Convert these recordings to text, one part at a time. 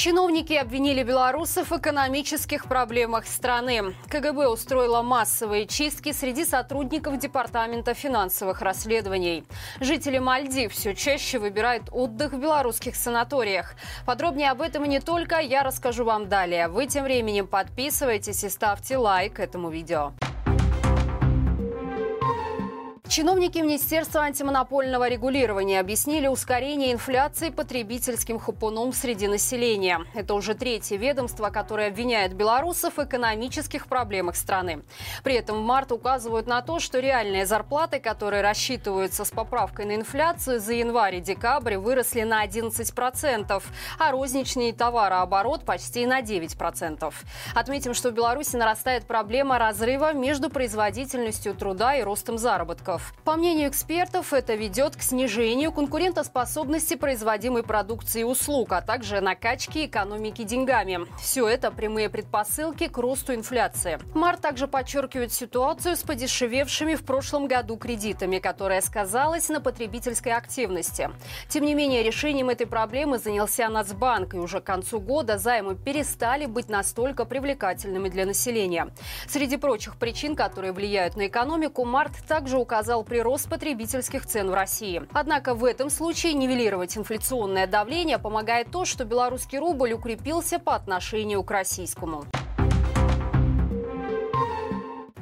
Чиновники обвинили белорусов в экономических проблемах страны. КГБ устроила массовые чистки среди сотрудников Департамента финансовых расследований. Жители Мальдив все чаще выбирают отдых в белорусских санаториях. Подробнее об этом и не только я расскажу вам далее. Вы тем временем подписывайтесь и ставьте лайк этому видео. Чиновники Министерства антимонопольного регулирования объяснили ускорение инфляции потребительским хупуном среди населения. Это уже третье ведомство, которое обвиняет белорусов в экономических проблемах страны. При этом в март указывают на то, что реальные зарплаты, которые рассчитываются с поправкой на инфляцию за январь и декабрь, выросли на 11%, а розничный товарооборот почти на 9%. Отметим, что в Беларуси нарастает проблема разрыва между производительностью труда и ростом заработков рынков. По мнению экспертов, это ведет к снижению конкурентоспособности производимой продукции и услуг, а также накачки экономики деньгами. Все это прямые предпосылки к росту инфляции. Март также подчеркивает ситуацию с подешевевшими в прошлом году кредитами, которая сказалась на потребительской активности. Тем не менее, решением этой проблемы занялся Нацбанк, и уже к концу года займы перестали быть настолько привлекательными для населения. Среди прочих причин, которые влияют на экономику, Март также указал показал прирост потребительских цен в России. Однако в этом случае нивелировать инфляционное давление помогает то, что белорусский рубль укрепился по отношению к российскому.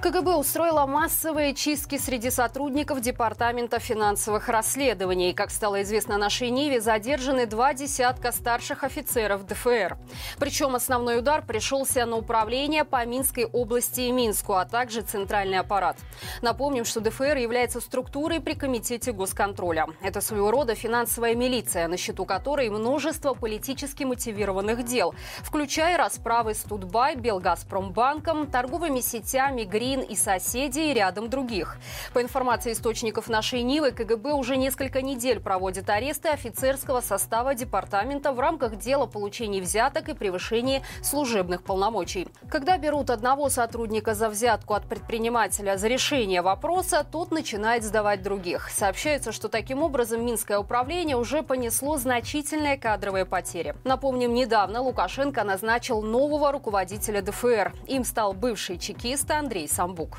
КГБ устроила массовые чистки среди сотрудников Департамента финансовых расследований. Как стало известно нашей Ниве, задержаны два десятка старших офицеров ДФР. Причем основной удар пришелся на управление по Минской области и Минску, а также центральный аппарат. Напомним, что ДФР является структурой при Комитете госконтроля. Это своего рода финансовая милиция, на счету которой множество политически мотивированных дел, включая расправы с Тутбай, Белгазпромбанком, торговыми сетями, Грин Украин и соседей, и рядом других. По информации источников нашей Нивы, КГБ уже несколько недель проводит аресты офицерского состава департамента в рамках дела получения взяток и превышения служебных полномочий. Когда берут одного сотрудника за взятку от предпринимателя за решение вопроса, тот начинает сдавать других. Сообщается, что таким образом Минское управление уже понесло значительные кадровые потери. Напомним, недавно Лукашенко назначил нового руководителя ДФР. Им стал бывший чекист Андрей Самбук.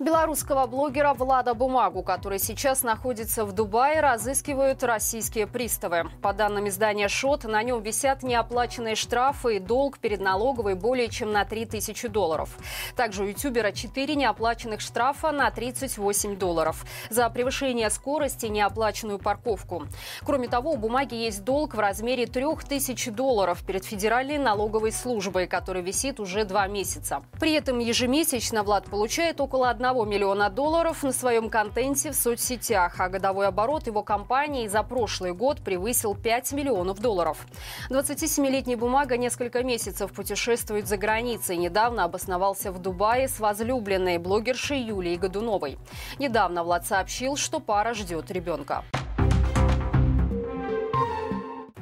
Белорусского блогера Влада Бумагу, который сейчас находится в Дубае, разыскивают российские приставы. По данным издания «Шот», на нем висят неоплаченные штрафы и долг перед налоговой более чем на 3000 долларов. Также у ютубера 4 неоплаченных штрафа на 38 долларов за превышение скорости и неоплаченную парковку. Кроме того, у Бумаги есть долг в размере 3000 долларов перед Федеральной налоговой службой, который висит уже два месяца. При этом ежемесячно Влад получает около 1 миллиона долларов на своем контенте в соцсетях, а годовой оборот его компании за прошлый год превысил 5 миллионов долларов. 27-летний бумага несколько месяцев путешествует за границей. Недавно обосновался в Дубае с возлюбленной блогершей Юлией Годуновой. Недавно Влад сообщил, что пара ждет ребенка.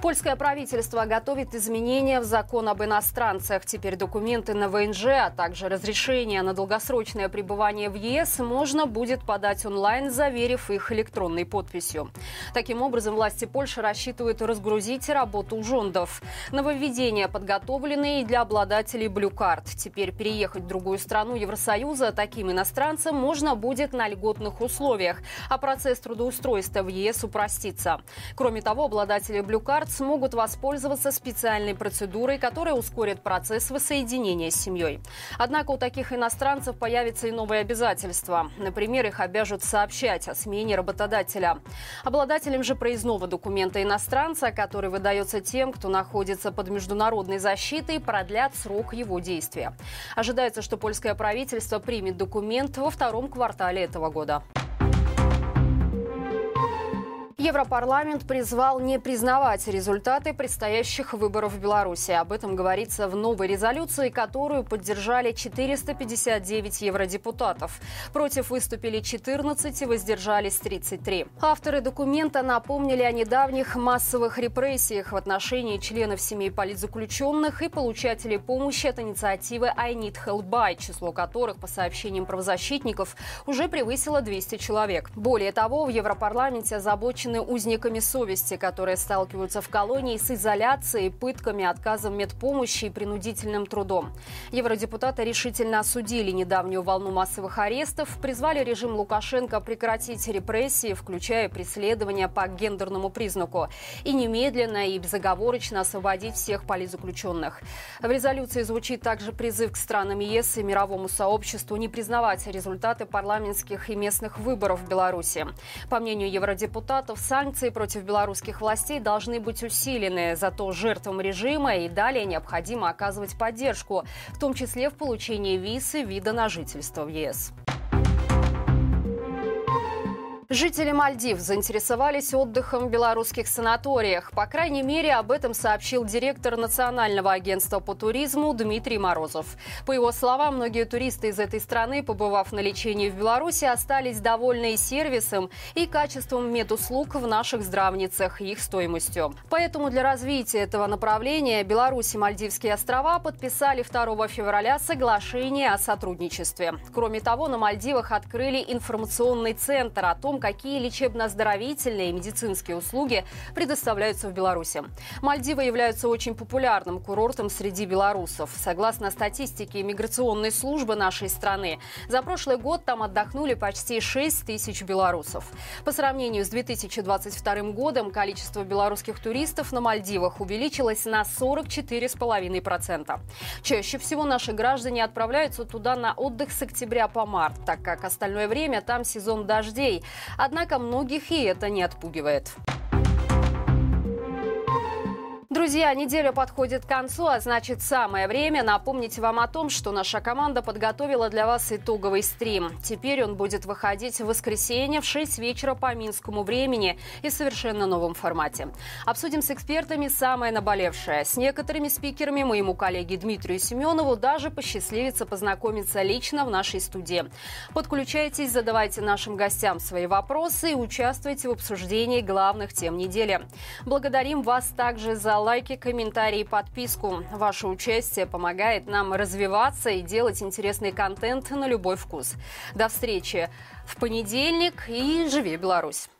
Польское правительство готовит изменения в закон об иностранцах. Теперь документы на ВНЖ, а также разрешение на долгосрочное пребывание в ЕС можно будет подать онлайн, заверив их электронной подписью. Таким образом, власти Польши рассчитывают разгрузить работу ужондов. Нововведения подготовлены и для обладателей Card. Теперь переехать в другую страну Евросоюза таким иностранцам можно будет на льготных условиях, а процесс трудоустройства в ЕС упростится. Кроме того, обладатели Blue Card смогут воспользоваться специальной процедурой, которая ускорит процесс воссоединения с семьей. Однако у таких иностранцев появятся и новые обязательства. Например, их обяжут сообщать о смене работодателя. Обладателям же проездного документа иностранца, который выдается тем, кто находится под международной защитой, продлят срок его действия. Ожидается, что польское правительство примет документ во втором квартале этого года. Европарламент призвал не признавать результаты предстоящих выборов в Беларуси. Об этом говорится в новой резолюции, которую поддержали 459 евродепутатов. Против выступили 14 и воздержались 33. Авторы документа напомнили о недавних массовых репрессиях в отношении членов семей политзаключенных и получателей помощи от инициативы «I need help by», число которых, по сообщениям правозащитников, уже превысило 200 человек. Более того, в Европарламенте озабочены озабочены узниками совести, которые сталкиваются в колонии с изоляцией, пытками, отказом медпомощи и принудительным трудом. Евродепутаты решительно осудили недавнюю волну массовых арестов, призвали режим Лукашенко прекратить репрессии, включая преследования по гендерному признаку, и немедленно и безоговорочно освободить всех политзаключенных. В резолюции звучит также призыв к странам ЕС и мировому сообществу не признавать результаты парламентских и местных выборов в Беларуси. По мнению евродепутатов, санкции против белорусских властей должны быть усилены. Зато жертвам режима и далее необходимо оказывать поддержку, в том числе в получении виз и вида на жительство в ЕС. Жители Мальдив заинтересовались отдыхом в белорусских санаториях. По крайней мере, об этом сообщил директор Национального агентства по туризму Дмитрий Морозов. По его словам, многие туристы из этой страны, побывав на лечении в Беларуси, остались довольны и сервисом, и качеством медуслуг в наших здравницах, и их стоимостью. Поэтому для развития этого направления Беларусь и Мальдивские острова подписали 2 февраля соглашение о сотрудничестве. Кроме того, на Мальдивах открыли информационный центр о какие лечебно-оздоровительные и медицинские услуги предоставляются в Беларуси. Мальдивы являются очень популярным курортом среди белорусов. Согласно статистике миграционной службы нашей страны, за прошлый год там отдохнули почти 6 тысяч белорусов. По сравнению с 2022 годом количество белорусских туристов на Мальдивах увеличилось на 44,5%. Чаще всего наши граждане отправляются туда на отдых с октября по март, так как остальное время там сезон дождей. Однако многих и это не отпугивает. Друзья, неделя подходит к концу, а значит самое время напомнить вам о том, что наша команда подготовила для вас итоговый стрим. Теперь он будет выходить в воскресенье в 6 вечера по минскому времени и в совершенно новом формате. Обсудим с экспертами самое наболевшее. С некоторыми спикерами моему коллеге Дмитрию Семенову даже посчастливится познакомиться лично в нашей студии. Подключайтесь, задавайте нашим гостям свои вопросы и участвуйте в обсуждении главных тем недели. Благодарим вас также за лайки, комментарии, подписку. Ваше участие помогает нам развиваться и делать интересный контент на любой вкус. До встречи в понедельник и живи Беларусь!